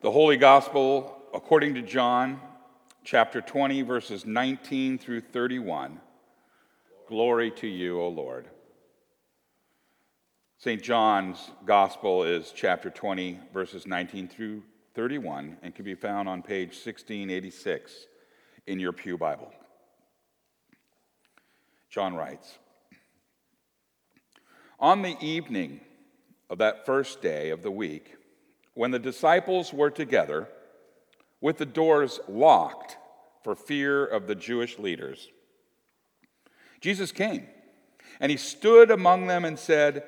The Holy Gospel, according to John, chapter 20, verses 19 through 31. Glory to you, O Lord. St. John's Gospel is chapter 20, verses 19 through 31, and can be found on page 1686 in your Pew Bible. John writes On the evening of that first day of the week, when the disciples were together, with the doors locked for fear of the Jewish leaders, Jesus came and he stood among them and said,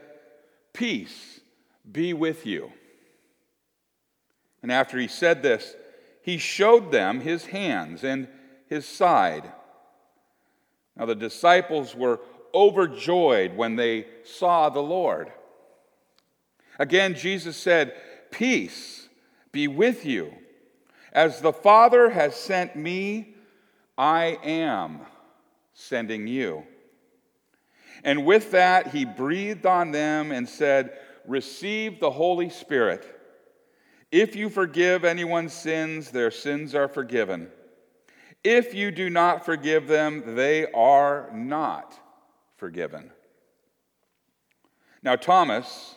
Peace be with you. And after he said this, he showed them his hands and his side. Now the disciples were overjoyed when they saw the Lord. Again, Jesus said, Peace be with you. As the Father has sent me, I am sending you. And with that, he breathed on them and said, Receive the Holy Spirit. If you forgive anyone's sins, their sins are forgiven. If you do not forgive them, they are not forgiven. Now, Thomas,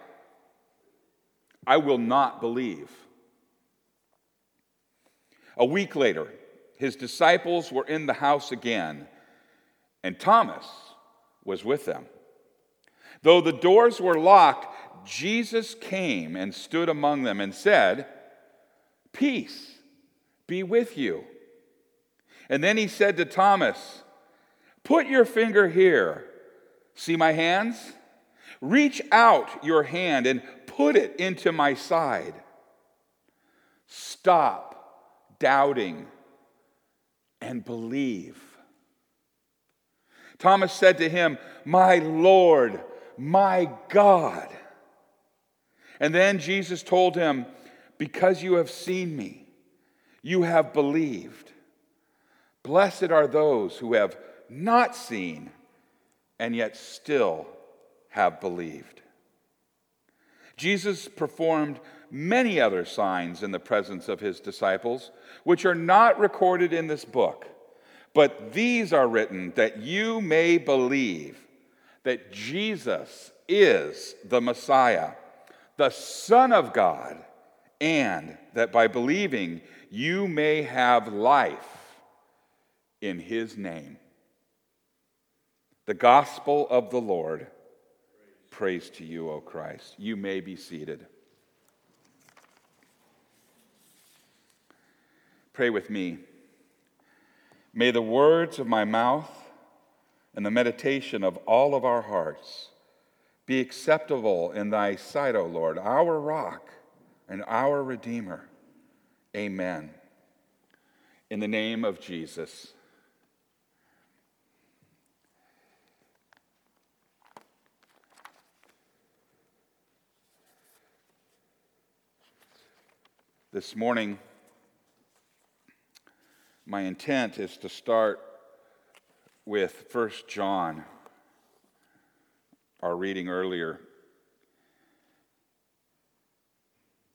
I will not believe. A week later, his disciples were in the house again, and Thomas was with them. Though the doors were locked, Jesus came and stood among them and said, Peace be with you. And then he said to Thomas, Put your finger here. See my hands? Reach out your hand and put it into my side. Stop doubting and believe. Thomas said to him, My Lord, my God. And then Jesus told him, Because you have seen me, you have believed. Blessed are those who have not seen and yet still have believed. Jesus performed many other signs in the presence of his disciples, which are not recorded in this book. But these are written that you may believe that Jesus is the Messiah, the Son of God, and that by believing you may have life in his name. The gospel of the Lord. Praise to you, O Christ. You may be seated. Pray with me. May the words of my mouth and the meditation of all of our hearts be acceptable in thy sight, O Lord, our rock and our Redeemer. Amen. In the name of Jesus. This morning, my intent is to start with 1 John, our reading earlier.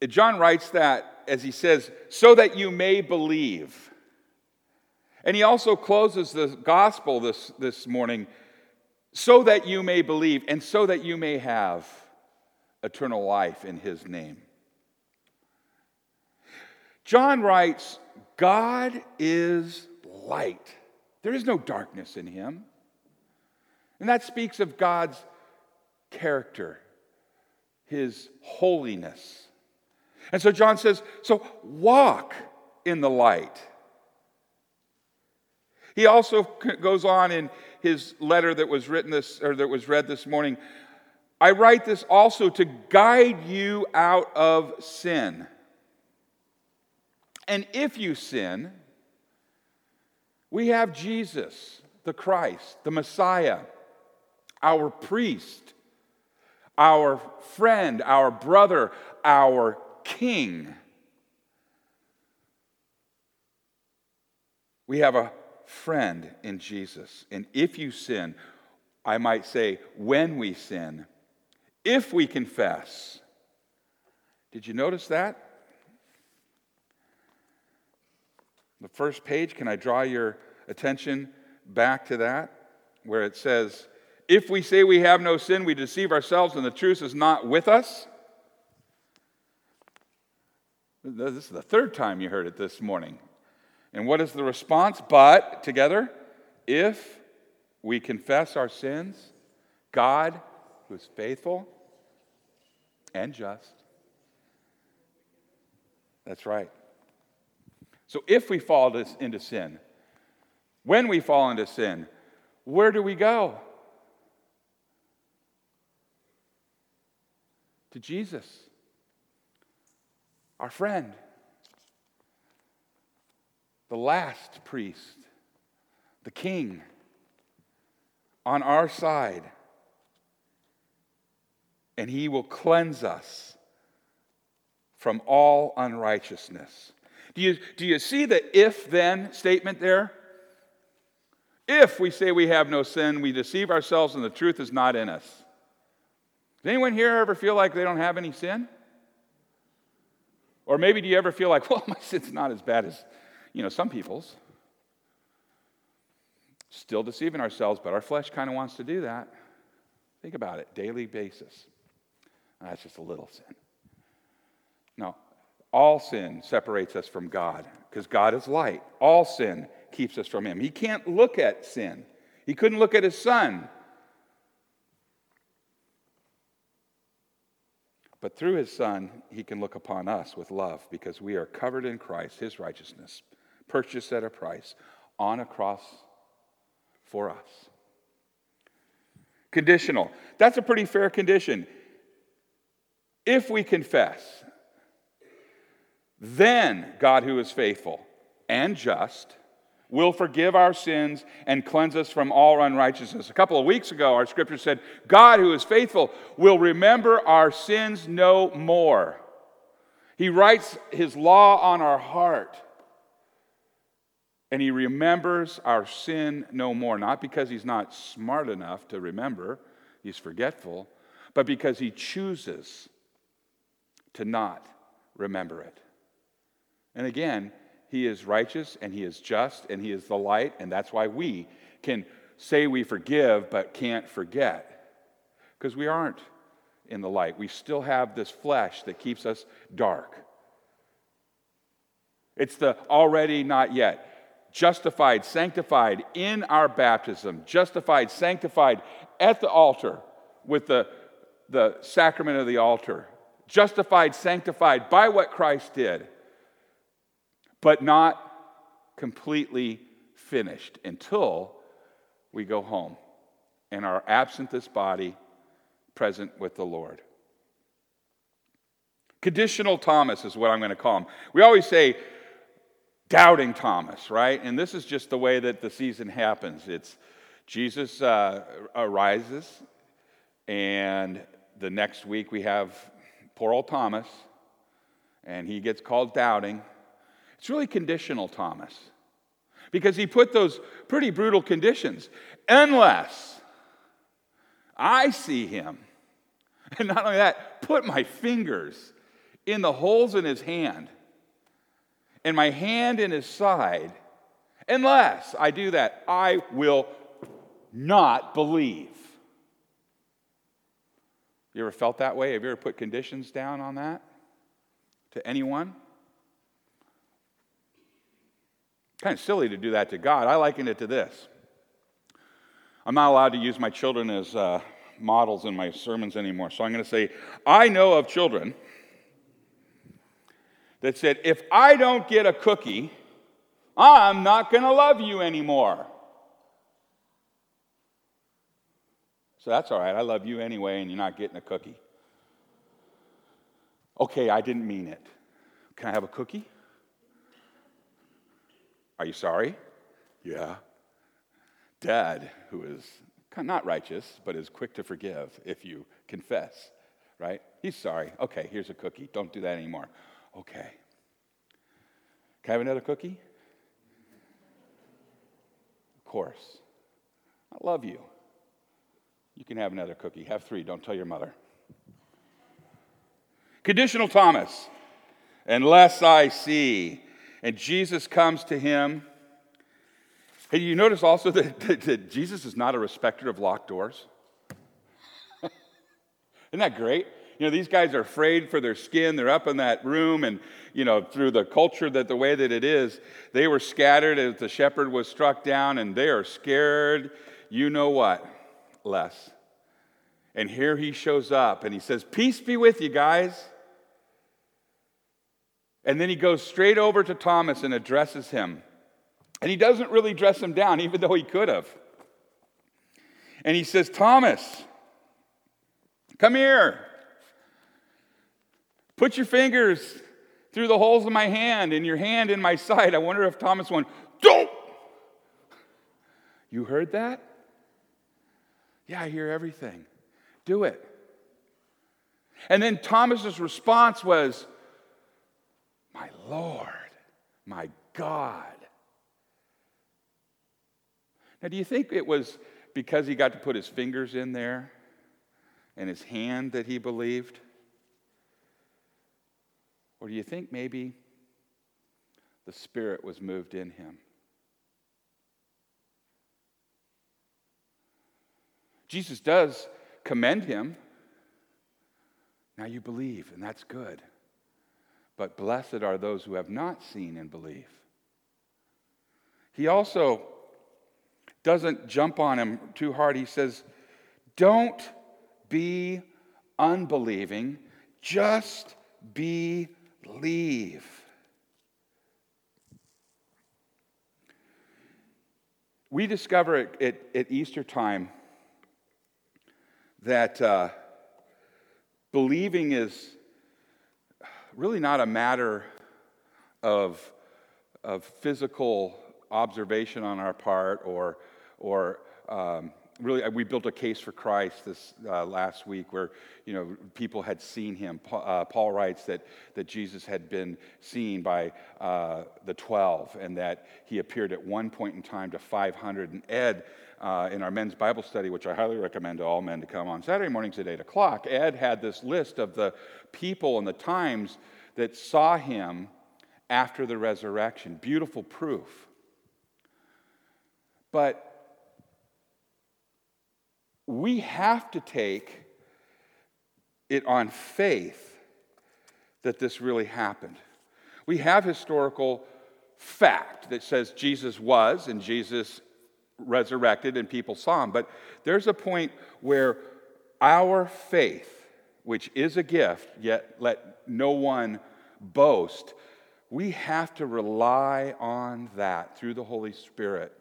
John writes that, as he says, so that you may believe. And he also closes the gospel this, this morning, so that you may believe, and so that you may have eternal life in his name. John writes, God is light. There is no darkness in him. And that speaks of God's character, his holiness. And so John says, so walk in the light. He also goes on in his letter that was written this or that was read this morning. I write this also to guide you out of sin. And if you sin, we have Jesus, the Christ, the Messiah, our priest, our friend, our brother, our king. We have a friend in Jesus. And if you sin, I might say, when we sin, if we confess. Did you notice that? The first page, can I draw your attention back to that? Where it says, If we say we have no sin, we deceive ourselves and the truth is not with us. This is the third time you heard it this morning. And what is the response? But, together, if we confess our sins, God, who is faithful and just, that's right. So if we fall into sin, when we fall into sin, where do we go? To Jesus, our friend the last priest, the king, on our side. And he will cleanse us from all unrighteousness. Do you, do you see the if then statement there? If we say we have no sin, we deceive ourselves and the truth is not in us. Does anyone here ever feel like they don't have any sin? Or maybe do you ever feel like, well, my sin's not as bad as you know, some people's. Still deceiving ourselves, but our flesh kind of wants to do that. Think about it, daily basis. That's just a little sin. No, all sin separates us from God because God is light. All sin keeps us from Him. He can't look at sin, He couldn't look at His Son. But through His Son, He can look upon us with love because we are covered in Christ, His righteousness purchased at a price on a cross for us. Conditional. That's a pretty fair condition. If we confess, then God, who is faithful and just, will forgive our sins and cleanse us from all unrighteousness. A couple of weeks ago, our scripture said, God, who is faithful, will remember our sins no more. He writes his law on our heart and he remembers our sin no more, not because he's not smart enough to remember, he's forgetful, but because he chooses to not remember it. And again, he is righteous and he is just and he is the light, and that's why we can say we forgive but can't forget. Because we aren't in the light. We still have this flesh that keeps us dark. It's the already not yet justified, sanctified in our baptism, justified, sanctified at the altar with the, the sacrament of the altar, justified, sanctified by what Christ did, but not completely finished until we go home and are absent this body, present with the Lord. Conditional Thomas is what I'm going to call him. We always say doubting Thomas, right? And this is just the way that the season happens. It's Jesus uh, arises, and the next week we have poor old Thomas, and he gets called doubting. It's really conditional Thomas because he put those pretty brutal conditions. Unless I see him, and not only that, put my fingers in the holes in his hand and my hand in his side, unless I do that, I will not believe. You ever felt that way? Have you ever put conditions down on that to anyone? Kind of silly to do that to God. I liken it to this. I'm not allowed to use my children as uh, models in my sermons anymore. So I'm going to say, I know of children that said, If I don't get a cookie, I'm not going to love you anymore. So that's all right. I love you anyway, and you're not getting a cookie. Okay, I didn't mean it. Can I have a cookie? Are you sorry? Yeah. Dad, who is not righteous, but is quick to forgive if you confess, right? He's sorry. Okay, here's a cookie. Don't do that anymore. Okay. Can I have another cookie? Of course. I love you. You can have another cookie. Have three. Don't tell your mother. Conditional Thomas. Unless I see. And Jesus comes to him. Hey, you notice also that, that, that Jesus is not a respecter of locked doors? Isn't that great? You know, these guys are afraid for their skin. They're up in that room, and, you know, through the culture that the way that it is, they were scattered as the shepherd was struck down, and they are scared. You know what? Less. And here he shows up and he says, Peace be with you, guys. And then he goes straight over to Thomas and addresses him. And he doesn't really dress him down, even though he could have. And he says, Thomas, come here. Put your fingers through the holes of my hand and your hand in my side. I wonder if Thomas went, Don't! You heard that? Yeah, I hear everything. Do it. And then Thomas's response was, My Lord, my God. Now, do you think it was because he got to put his fingers in there and his hand that he believed? Or do you think maybe the Spirit was moved in him? Jesus does commend him. Now you believe, and that's good. But blessed are those who have not seen and believe. He also doesn't jump on him too hard. He says, Don't be unbelieving, just believe. We discover at, at, at Easter time that uh, believing is really not a matter of, of physical observation on our part or, or um, really we built a case for christ this uh, last week where you know people had seen him. Paul, uh, paul writes that, that jesus had been seen by uh, the 12 and that he appeared at one point in time to 500 and ed uh, in our men's bible study which i highly recommend to all men to come on saturday mornings at 8 o'clock ed had this list of the people and the times that saw him after the resurrection beautiful proof but we have to take it on faith that this really happened. We have historical fact that says Jesus was and Jesus resurrected and people saw him. But there's a point where our faith, which is a gift, yet let no one boast, we have to rely on that through the Holy Spirit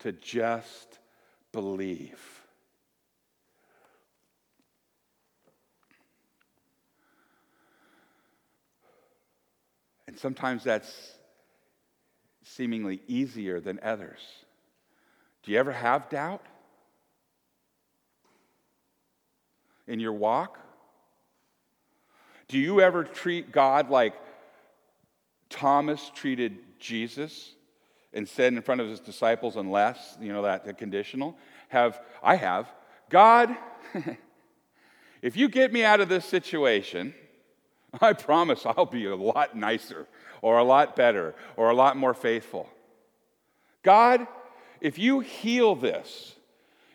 to just believe. And sometimes that's seemingly easier than others. Do you ever have doubt in your walk? Do you ever treat God like Thomas treated Jesus and said in front of his disciples, unless, you know, that the conditional? Have I have, God, if you get me out of this situation, I promise I'll be a lot nicer or a lot better or a lot more faithful. God, if you heal this,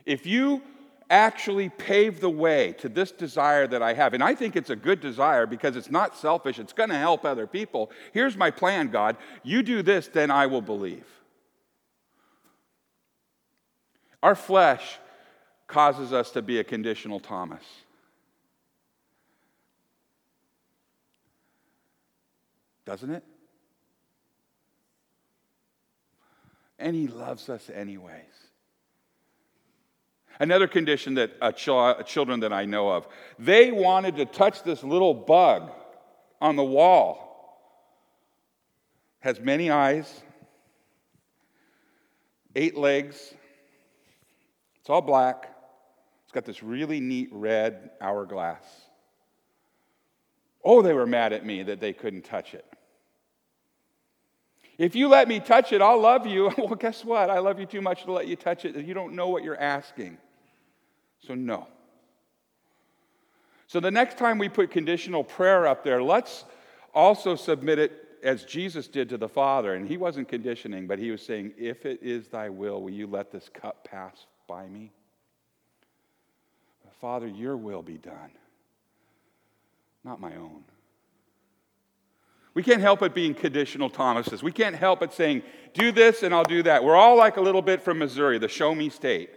if you actually pave the way to this desire that I have, and I think it's a good desire because it's not selfish, it's going to help other people. Here's my plan, God. You do this, then I will believe. Our flesh causes us to be a conditional Thomas. doesn't it? And He loves us anyways. Another condition that ch- children that I know of, they wanted to touch this little bug on the wall. Has many eyes, eight legs. It's all black. It's got this really neat red hourglass. Oh, they were mad at me that they couldn't touch it. If you let me touch it, I'll love you. Well, guess what? I love you too much to let you touch it. You don't know what you're asking. So, no. So, the next time we put conditional prayer up there, let's also submit it as Jesus did to the Father. And he wasn't conditioning, but he was saying, If it is thy will, will you let this cup pass by me? Father, your will be done, not my own. We can't help but being conditional Thomases. We can't help but saying, do this and I'll do that. We're all like a little bit from Missouri, the show me state.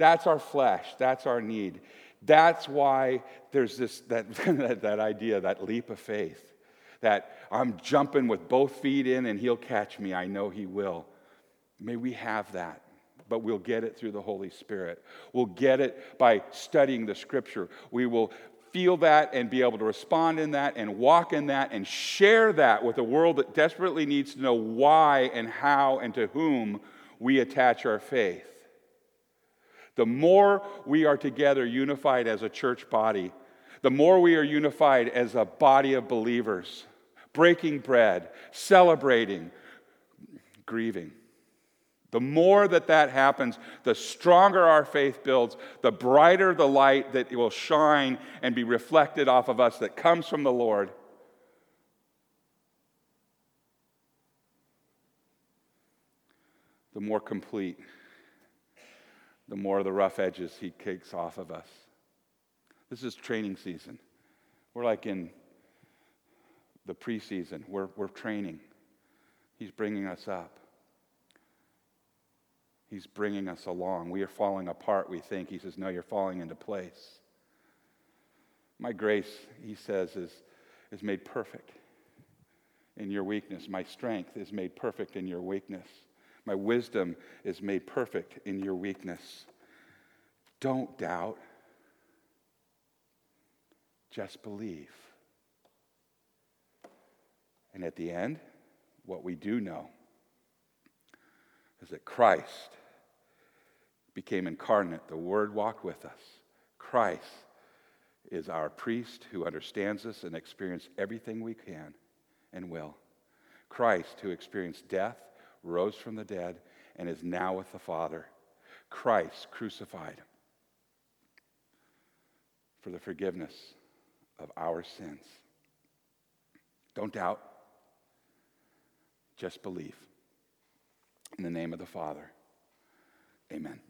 That's our flesh, that's our need. That's why there's this that, that, idea, that leap of faith, that I'm jumping with both feet in and he'll catch me. I know he will. May we have that but we'll get it through the Holy Spirit. We'll get it by studying the Scripture. We will feel that and be able to respond in that and walk in that and share that with a world that desperately needs to know why and how and to whom we attach our faith. The more we are together unified as a church body, the more we are unified as a body of believers, breaking bread, celebrating, grieving. The more that that happens, the stronger our faith builds, the brighter the light that will shine and be reflected off of us that comes from the Lord. The more complete, the more the rough edges he takes off of us. This is training season. We're like in the preseason, we're, we're training. He's bringing us up. He's bringing us along. We are falling apart, we think. He says, No, you're falling into place. My grace, he says, is, is made perfect in your weakness. My strength is made perfect in your weakness. My wisdom is made perfect in your weakness. Don't doubt, just believe. And at the end, what we do know is that Christ became incarnate. The Word walked with us. Christ is our priest who understands us and experienced everything we can and will. Christ, who experienced death, rose from the dead, and is now with the Father. Christ crucified for the forgiveness of our sins. Don't doubt, just believe. In the name of the Father, amen.